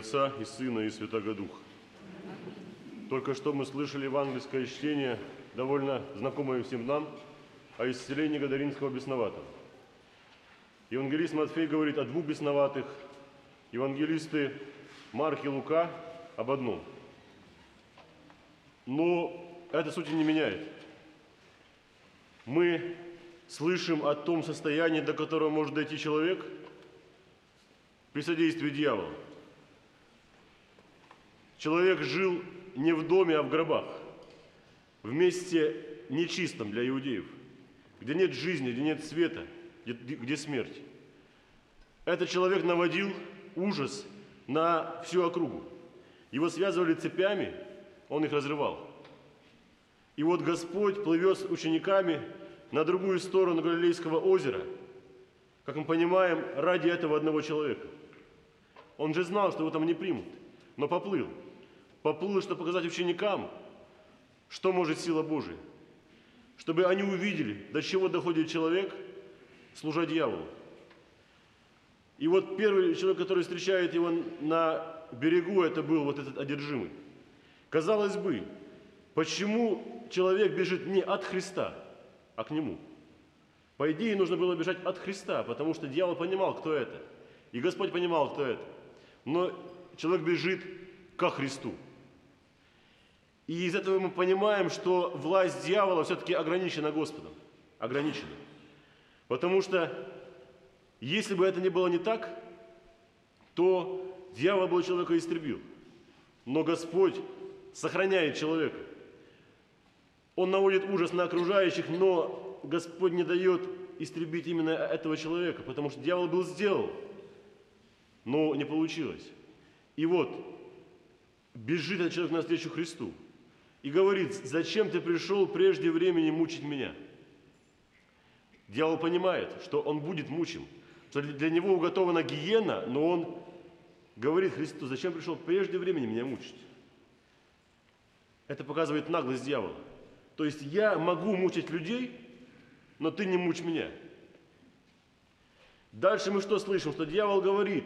Отца и Сына и Святого Духа. Только что мы слышали евангельское чтение, довольно знакомое всем нам, о исцелении Гадаринского бесноватого. Евангелист Матфей говорит о двух бесноватых, евангелисты Марк и Лука об одном. Но это сути не меняет. Мы слышим о том состоянии, до которого может дойти человек при содействии дьявола – Человек жил не в доме, а в гробах, в месте нечистом для иудеев, где нет жизни, где нет света, где, где смерть. Этот человек наводил ужас на всю округу. Его связывали цепями, он их разрывал. И вот Господь плывет с учениками на другую сторону Галилейского озера, как мы понимаем, ради этого одного человека. Он же знал, что его там не примут, но поплыл – поплыл, чтобы показать ученикам, что может сила Божия. Чтобы они увидели, до чего доходит человек, служа дьяволу. И вот первый человек, который встречает его на берегу, это был вот этот одержимый. Казалось бы, почему человек бежит не от Христа, а к нему? По идее, нужно было бежать от Христа, потому что дьявол понимал, кто это. И Господь понимал, кто это. Но человек бежит ко Христу. И из этого мы понимаем, что власть дьявола все-таки ограничена Господом. Ограничена. Потому что если бы это не было не так, то дьявол бы человека истребил. Но Господь сохраняет человека. Он наводит ужас на окружающих, но Господь не дает истребить именно этого человека, потому что дьявол был сделан, но не получилось. И вот, бежит этот человек навстречу Христу – и говорит, зачем ты пришел прежде времени мучить меня? Дьявол понимает, что он будет мучим, что для него уготована гиена, но он говорит Христу, зачем пришел прежде времени меня мучить? Это показывает наглость дьявола. То есть я могу мучить людей, но ты не мучь меня. Дальше мы что слышим? Что дьявол говорит,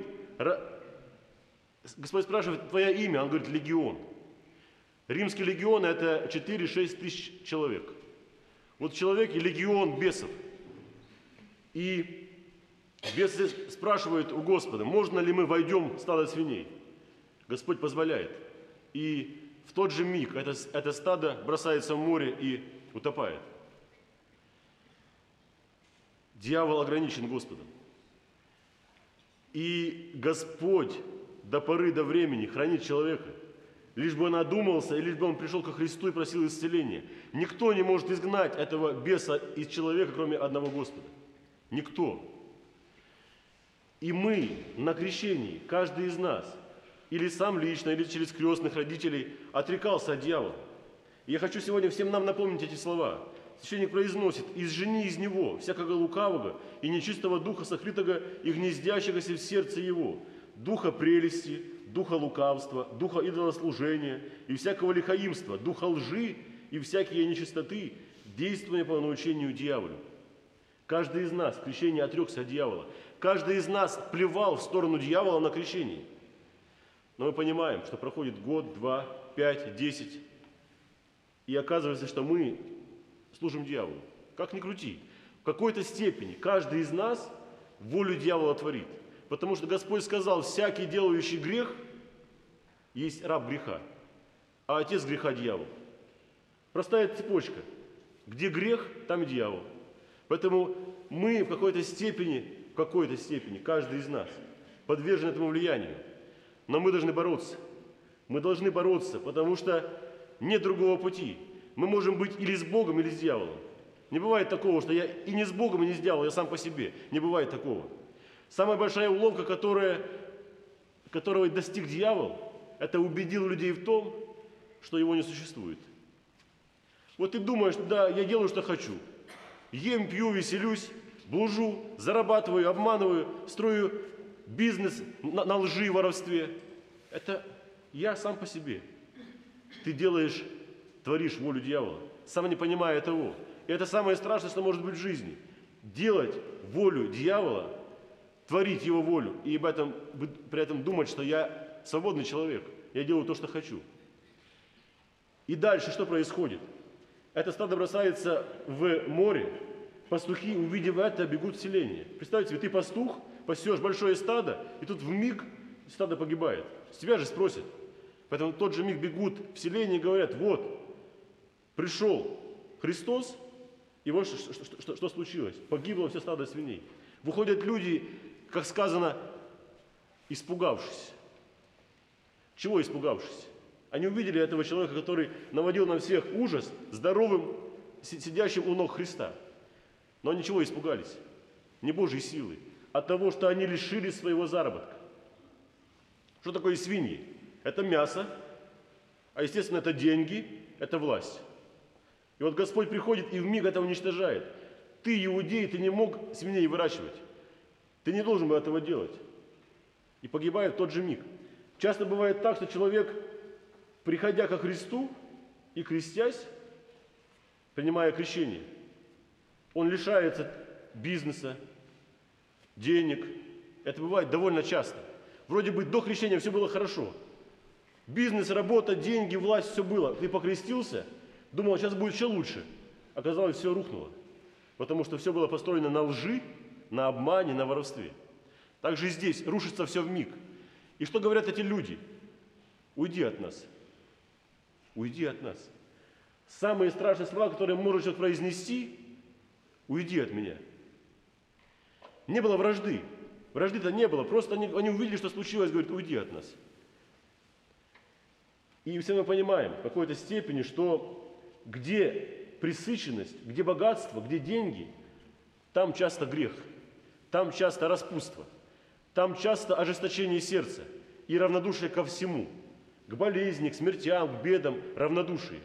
Господь спрашивает, твое имя? Он говорит, легион. Римский легион – это 4-6 тысяч человек. Вот человек и легион бесов. И бесы спрашивают у Господа, можно ли мы войдем в стадо свиней? Господь позволяет. И в тот же миг это, это стадо бросается в море и утопает. Дьявол ограничен Господом. И Господь до поры до времени хранит человека – лишь бы он одумался, и лишь бы он пришел ко Христу и просил исцеления. Никто не может изгнать этого беса из человека, кроме одного Господа. Никто. И мы на крещении, каждый из нас, или сам лично, или через крестных родителей, отрекался от дьявола. И я хочу сегодня всем нам напомнить эти слова. Священник произносит, «Изжени из него всякого лукавого и нечистого духа, сокрытого и гнездящегося в сердце его, духа прелести, духа лукавства, духа идолослужения и всякого лихаимства, духа лжи и всякие нечистоты, действуя по научению дьяволу. Каждый из нас в крещении отрекся от дьявола. Каждый из нас плевал в сторону дьявола на крещении. Но мы понимаем, что проходит год, два, пять, десять, и оказывается, что мы служим дьяволу. Как ни крути, в какой-то степени каждый из нас волю дьявола творит – Потому что Господь сказал, всякий делающий грех есть раб греха, а отец греха дьявол. Простая цепочка. Где грех, там и дьявол. Поэтому мы в какой-то степени, в какой-то степени, каждый из нас подвержен этому влиянию. Но мы должны бороться. Мы должны бороться, потому что нет другого пути. Мы можем быть или с Богом, или с дьяволом. Не бывает такого, что я и не с Богом, и не с дьяволом, я сам по себе. Не бывает такого. Самая большая уловка, которая, которого достиг дьявол, это убедил людей в том, что его не существует. Вот ты думаешь, да, я делаю, что хочу. Ем, пью, веселюсь, блужу, зарабатываю, обманываю, строю бизнес на, на лжи и воровстве. Это я сам по себе. Ты делаешь, творишь волю дьявола, сам не понимая того. И это самое страшное, что может быть в жизни. Делать волю дьявола творить Его волю и об этом, при этом думать, что я свободный человек, я делаю то, что хочу. И дальше что происходит? Это стадо бросается в море, пастухи, увидев это, бегут в селение. Представьте себе, ты пастух, пасешь большое стадо, и тут в миг стадо погибает. С тебя же спросят. Поэтому в тот же миг бегут в селение и говорят, вот, пришел Христос, и вот что, что, что, что случилось. Погибло все стадо свиней. Выходят люди, как сказано, испугавшись. Чего испугавшись? Они увидели этого человека, который наводил на всех ужас, здоровым, сидящим у ног Христа. Но они чего испугались? Не Божьей силы, а того, что они лишили своего заработка. Что такое свиньи? Это мясо, а естественно это деньги, это власть. И вот Господь приходит и в миг это уничтожает. Ты, иудей, ты не мог свиней выращивать. Ты не должен был этого делать. И погибает в тот же миг. Часто бывает так, что человек, приходя ко Христу и крестясь, принимая крещение, он лишается бизнеса, денег. Это бывает довольно часто. Вроде бы до крещения все было хорошо. Бизнес, работа, деньги, власть, все было. Ты покрестился, думал, сейчас будет еще лучше. Оказалось, все рухнуло. Потому что все было построено на лжи, на обмане, на воровстве. Также и здесь рушится все в миг. И что говорят эти люди? Уйди от нас. Уйди от нас. Самые страшные слова, которые можно сейчас произнести, уйди от меня. Не было вражды. Вражды-то не было. Просто они, они увидели, что случилось, говорят, уйди от нас. И все мы понимаем в какой-то степени, что где пресыщенность, где богатство, где деньги, там часто грех, там часто распутство, там часто ожесточение сердца и равнодушие ко всему, к болезни, к смертям, к бедам, равнодушие.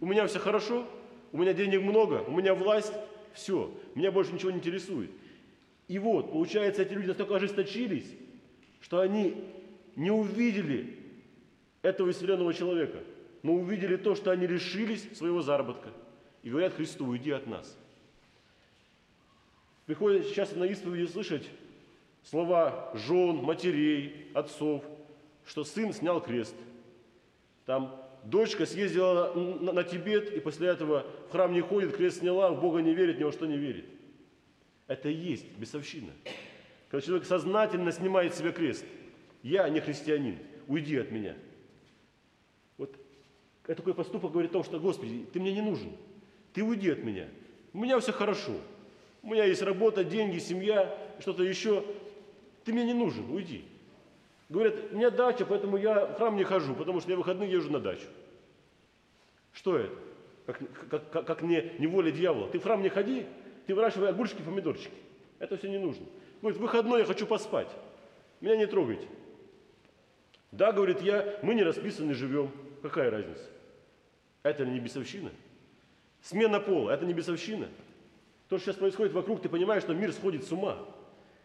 У меня все хорошо, у меня денег много, у меня власть, все, меня больше ничего не интересует. И вот, получается, эти люди настолько ожесточились, что они не увидели этого исцеленного человека, но увидели то, что они лишились своего заработка. И говорят Христу, уйди от нас. Приходится сейчас на исповеди слышать слова жен, матерей, отцов, что сын снял крест. Там дочка съездила на, на Тибет и после этого в храм не ходит, крест сняла, в Бога не верит, ни во что не верит. Это и есть бесовщина. Когда человек сознательно снимает себе крест. Я не христианин, уйди от меня. Вот такой поступок говорит о том, что, Господи, ты мне не нужен. Ты уйди от меня. У меня все хорошо. У меня есть работа, деньги, семья, что-то еще. Ты мне не нужен, уйди. Говорят, у меня дача, поэтому я в храм не хожу, потому что я выходные езжу на дачу. Что это? Как, как, как, как не, не воля дьявола. Ты в храм не ходи, ты выращивай огурчики, помидорчики. Это все не нужно. Говорит, выходной я хочу поспать. Меня не трогайте. Да, говорит, я, мы не расписаны живем. Какая разница? Это не бесовщина? Смена пола – это не бесовщина? То, что сейчас происходит вокруг, ты понимаешь, что мир сходит с ума.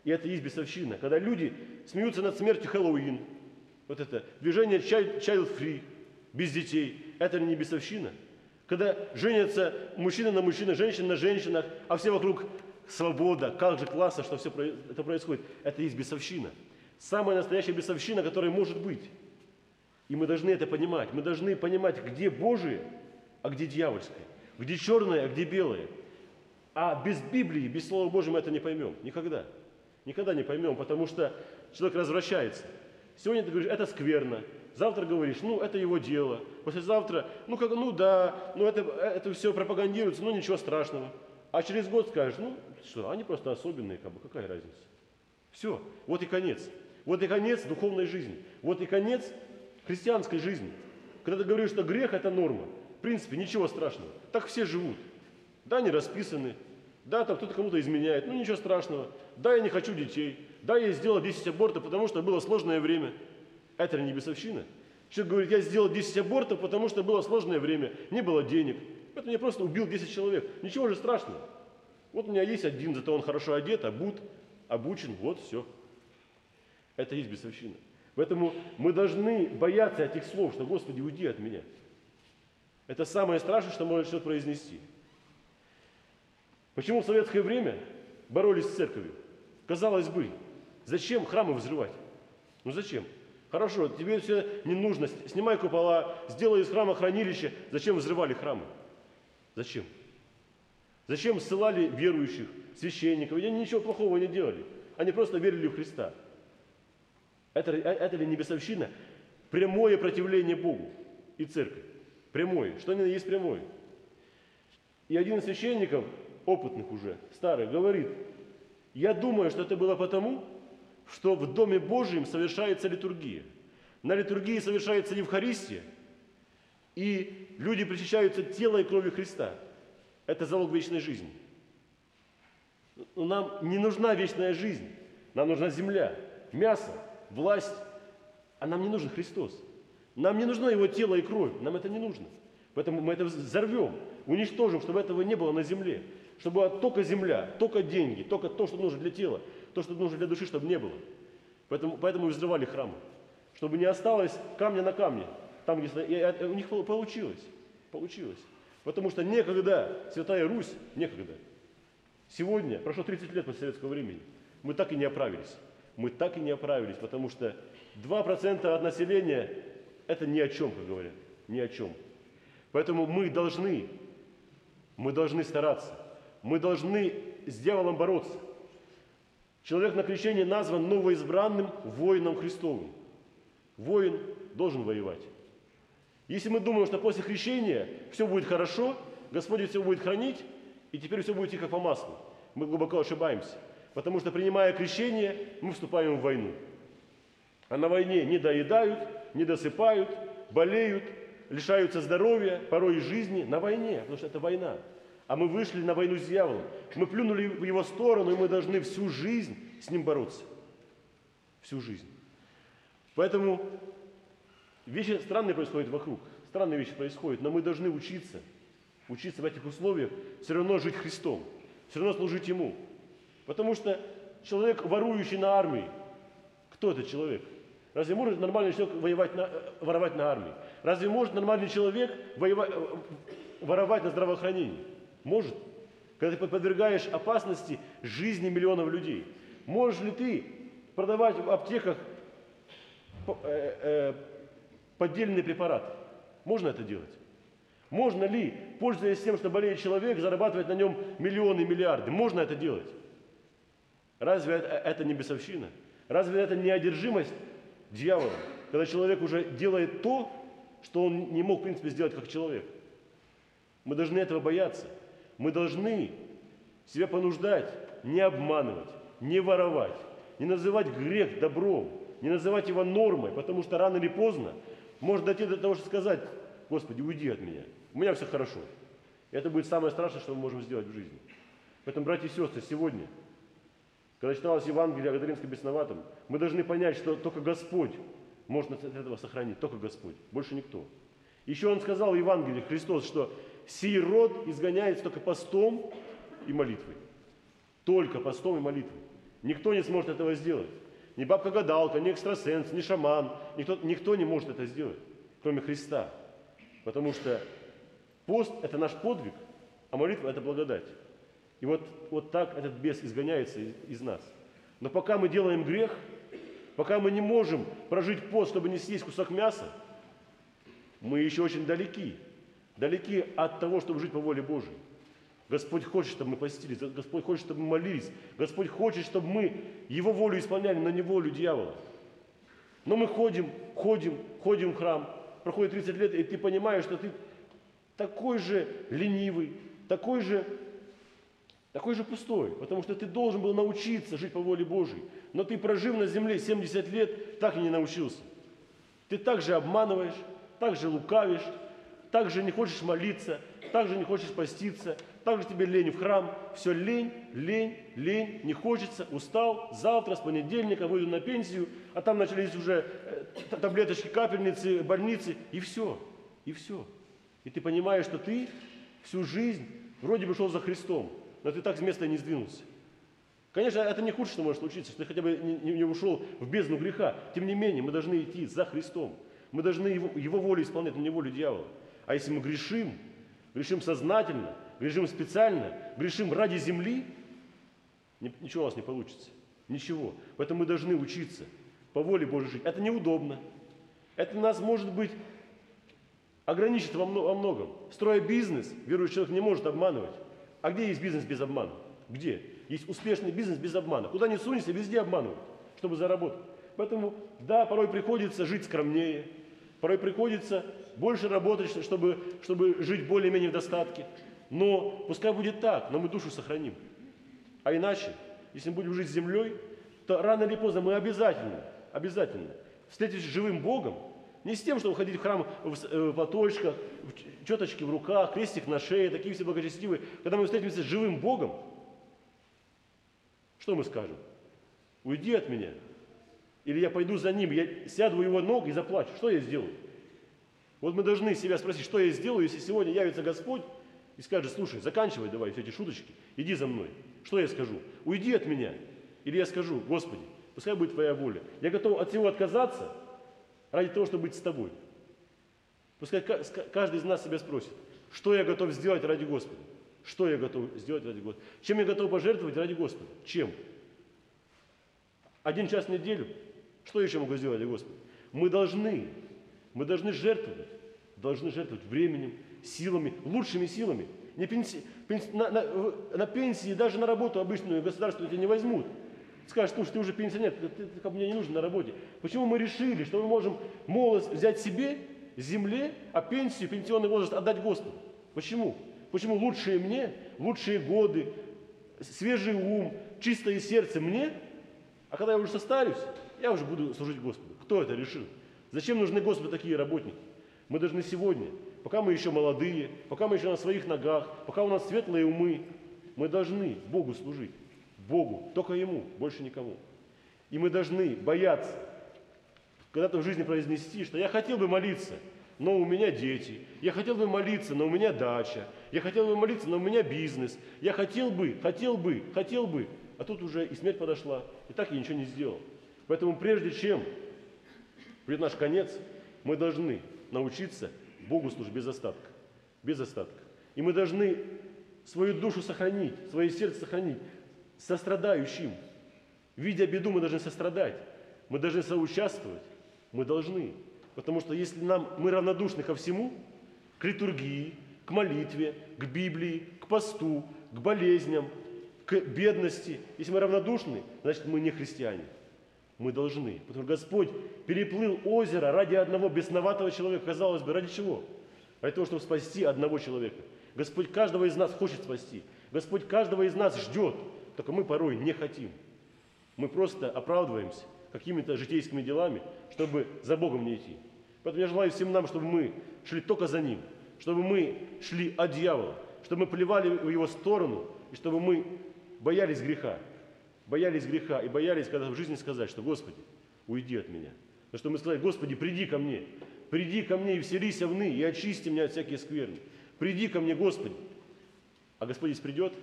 И это есть бесовщина. Когда люди смеются над смертью Хэллоуин, вот это движение child free, без детей, это не бесовщина? Когда женятся мужчина на мужчинах, женщина на женщинах, а все вокруг свобода, как же классно, что все это происходит. Это есть бесовщина. Самая настоящая бесовщина, которая может быть. И мы должны это понимать. Мы должны понимать, где Божие, а где дьявольское. Где черное, а где белое. А без Библии, без Слова Божьего мы это не поймем. Никогда. Никогда не поймем, потому что человек развращается. Сегодня ты говоришь, это скверно. Завтра говоришь, ну, это его дело. Послезавтра, ну, как, ну да, ну, это, это все пропагандируется, ну, ничего страшного. А через год скажешь, ну, что, они просто особенные, как бы, какая разница. Все, вот и конец. Вот и конец духовной жизни. Вот и конец христианской жизни. Когда ты говоришь, что грех – это норма, в принципе, ничего страшного. Так все живут. Да, они расписаны. Да, там кто-то кому-то изменяет. Ну, ничего страшного. Да, я не хочу детей. Да, я сделал 10 абортов, потому что было сложное время. Это не бесовщина. Человек говорит, я сделал 10 абортов, потому что было сложное время, не было денег. Это я просто убил 10 человек. Ничего же страшного. Вот у меня есть один, зато он хорошо одет, обут, обучен, вот все. Это есть бесовщина. Поэтому мы должны бояться этих слов, что Господи, уйди от меня. Это самое страшное, что может человек произнести. Почему в советское время боролись с церковью? Казалось бы, зачем храмы взрывать? Ну зачем? Хорошо, тебе все не нужно. Снимай купола, сделай из храма хранилище. Зачем взрывали храмы? Зачем? Зачем ссылали верующих, священников? Они ничего плохого не делали. Они просто верили в Христа. Это, это ли не бесовщина? Прямое противление Богу и церкви. Прямое. Что именно есть прямое? И один из священников, опытных уже, старых, говорит, я думаю, что это было потому, что в Доме Божьем совершается литургия. На литургии совершается Евхаристия, и люди причащаются тела и крови Христа. Это залог вечной жизни. Но нам не нужна вечная жизнь, нам нужна земля, мясо, власть, а нам не нужен Христос. Нам не нужно его тело и кровь, нам это не нужно. Поэтому мы это взорвем, уничтожим, чтобы этого не было на земле. Чтобы была только земля, только деньги, только то, что нужно для тела, то, что нужно для души, чтобы не было. Поэтому, поэтому и взрывали храмы. Чтобы не осталось камня на камне. Там, где и у них получилось. Получилось. Потому что некогда, Святая Русь, некогда. Сегодня, прошло 30 лет после советского времени, мы так и не оправились. Мы так и не оправились, потому что 2% от населения – это ни о чем, как говорят, ни о чем. Поэтому мы должны, мы должны стараться, мы должны с дьяволом бороться. Человек на крещении назван новоизбранным воином Христовым. Воин должен воевать. Если мы думаем, что после крещения все будет хорошо, Господь все будет хранить, и теперь все будет тихо по маслу, мы глубоко ошибаемся. Потому что, принимая крещение, мы вступаем в войну. А на войне не доедают, не досыпают, болеют, лишаются здоровья, порой и жизни на войне, потому что это война. А мы вышли на войну с дьяволом. Мы плюнули в его сторону, и мы должны всю жизнь с ним бороться. Всю жизнь. Поэтому вещи странные происходят вокруг. Странные вещи происходят, но мы должны учиться. Учиться в этих условиях, все равно жить Христом. Все равно служить Ему. Потому что человек, ворующий на армии, кто этот человек? Разве может нормальный человек воевать на, э, воровать на армии? Разве может нормальный человек воевать, э, воровать на здравоохранении? Может. Когда ты подвергаешь опасности жизни миллионов людей. Можешь ли ты продавать в аптеках э, поддельные препараты? Можно это делать? Можно ли, пользуясь тем, что болеет человек, зарабатывать на нем миллионы, миллиарды? Можно это делать? Разве это не бесовщина? Разве это не одержимость дьяволом, когда человек уже делает то, что он не мог, в принципе, сделать как человек? Мы должны этого бояться. Мы должны себя понуждать, не обманывать, не воровать, не называть грех добром, не называть его нормой, потому что рано или поздно может дойти до того, что сказать, Господи, уйди от меня, у меня все хорошо. Это будет самое страшное, что мы можем сделать в жизни. Поэтому, братья и сестры, сегодня, когда читалось Евангелие о Гадаринском бесноватом, мы должны понять, что только Господь может от этого сохранить, только Господь, больше никто. Еще Он сказал в Евангелии, Христос, что сей род изгоняется только постом и молитвой. Только постом и молитвой. Никто не сможет этого сделать. Ни бабка-гадалка, ни экстрасенс, ни шаман. Никто, никто не может это сделать, кроме Христа. Потому что пост – это наш подвиг, а молитва – это благодать. И вот, вот так этот бес изгоняется из, из нас. Но пока мы делаем грех, пока мы не можем прожить пост, чтобы не съесть кусок мяса, мы еще очень далеки далеки от того, чтобы жить по воле Божией. Господь хочет, чтобы мы постились, Господь хочет, чтобы мы молились, Господь хочет, чтобы мы Его волю исполняли, но не волю дьявола. Но мы ходим, ходим, ходим в храм, проходит 30 лет, и ты понимаешь, что ты такой же ленивый, такой же, такой же пустой, потому что ты должен был научиться жить по воле Божией. Но ты, прожив на земле 70 лет, так и не научился. Ты также обманываешь, также лукавишь, также не хочешь молиться, также не хочешь поститься, также тебе лень в храм, все лень, лень, лень, не хочется, устал, завтра, с понедельника выйду на пенсию, а там начались уже э, таблеточки, капельницы, больницы, и все, и все. И ты понимаешь, что ты всю жизнь вроде бы шел за Христом, но ты так с места не сдвинулся. Конечно, это не худшее, что может случиться, что ты хотя бы не, не ушел в бездну греха. Тем не менее, мы должны идти за Христом. Мы должны его, его волю исполнять, а не волю дьявола. А если мы грешим, грешим сознательно, грешим специально, грешим ради земли, ничего у нас не получится. Ничего. Поэтому мы должны учиться. по воле Божьей жить. Это неудобно. Это нас, может быть, ограничит во мно- во многом. Строя бизнес, верующий человек не может обманывать. А где есть бизнес без обмана? Где? Есть успешный бизнес без обмана. Куда ни сунешься, везде обманывают, чтобы заработать. Поэтому, да, порой приходится жить скромнее, порой приходится больше работать, что- чтобы, чтобы жить более-менее в достатке. Но пускай будет так, но мы душу сохраним. А иначе, если мы будем жить с землей, то рано или поздно мы обязательно, обязательно встретимся с живым Богом, не с тем, чтобы ходить в храм в э, в платочках, в ч- четочки в руках, крестик на шее, такие все благочестивые. Когда мы встретимся с живым Богом, что мы скажем? Уйди от меня. Или я пойду за ним, я сяду у его ног и заплачу. Что я сделаю? Вот мы должны себя спросить, что я сделаю, если сегодня явится Господь и скажет, слушай, заканчивай давай все эти шуточки, иди за мной. Что я скажу? Уйди от меня. Или я скажу, Господи, пускай будет Твоя воля. Я готов от всего отказаться ради того, чтобы быть с Тобой. Пускай ка- ска- каждый из нас себя спросит, что я готов сделать ради Господа? Что я готов сделать ради Господа? Чем я готов пожертвовать ради Господа? Чем? Один час в неделю? Что еще могу сделать для Господа? Мы должны, мы должны жертвовать, должны жертвовать временем, силами, лучшими силами. Не пенси- пенс- на, на- на пенсии, даже на работу обычную государство тебя не возьмут. Скажешь, слушай, ты уже пенсионер, ты, ты, ты ко мне не нужен на работе. Почему мы решили, что мы можем молодость взять себе, земле, а пенсию, пенсионный возраст отдать Господу? Почему? Почему лучшие мне, лучшие годы, свежий ум, чистое сердце мне, а когда я уже состарюсь, я уже буду служить Господу. Кто это решил? Зачем нужны Господу такие работники? Мы должны сегодня, пока мы еще молодые, пока мы еще на своих ногах, пока у нас светлые умы, мы должны Богу служить. Богу, только Ему, больше никому. И мы должны бояться когда-то в жизни произнести, что я хотел бы молиться, но у меня дети. Я хотел бы молиться, но у меня дача. Я хотел бы молиться, но у меня бизнес. Я хотел бы, хотел бы, хотел бы. А тут уже и смерть подошла. И так я ничего не сделал. Поэтому прежде чем придет наш конец, мы должны научиться Богу служить без остатка. Без остатка. И мы должны свою душу сохранить, свое сердце сохранить, сострадающим. Видя беду, мы должны сострадать. Мы должны соучаствовать. Мы должны. Потому что если нам, мы равнодушны ко всему, к литургии, к молитве, к Библии, к посту, к болезням, к бедности, если мы равнодушны, значит мы не христиане. Мы должны. Потому что Господь переплыл озеро ради одного бесноватого человека. Казалось бы, ради чего? Ради того, чтобы спасти одного человека. Господь каждого из нас хочет спасти. Господь каждого из нас ждет. Только мы порой не хотим. Мы просто оправдываемся какими-то житейскими делами, чтобы за Богом не идти. Поэтому я желаю всем нам, чтобы мы шли только за Ним, чтобы мы шли от дьявола, чтобы мы плевали в его сторону, и чтобы мы боялись греха. Боялись греха и боялись, когда в жизни сказать, что Господи, уйди от меня. Но что мы сказали, Господи, приди ко мне, приди ко мне и вселися в и очисти меня от всяких скверны. Приди ко мне, Господи. А Господь, если придет,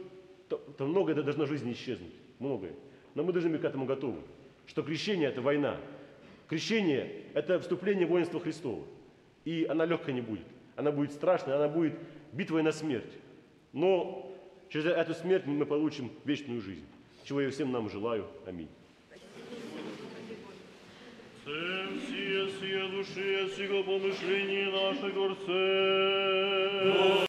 то, то многое это должно в жизни исчезнуть. Многое. Но мы должны быть к этому готовы. Что крещение – это война. Крещение – это вступление в воинство Христова. И она легкой не будет. Она будет страшной, она будет битвой на смерть. Но через эту смерть мы получим вечную жизнь Чего я всем нам желаю. Аминь. Це всі сія душі, сіго помишлені наше горце.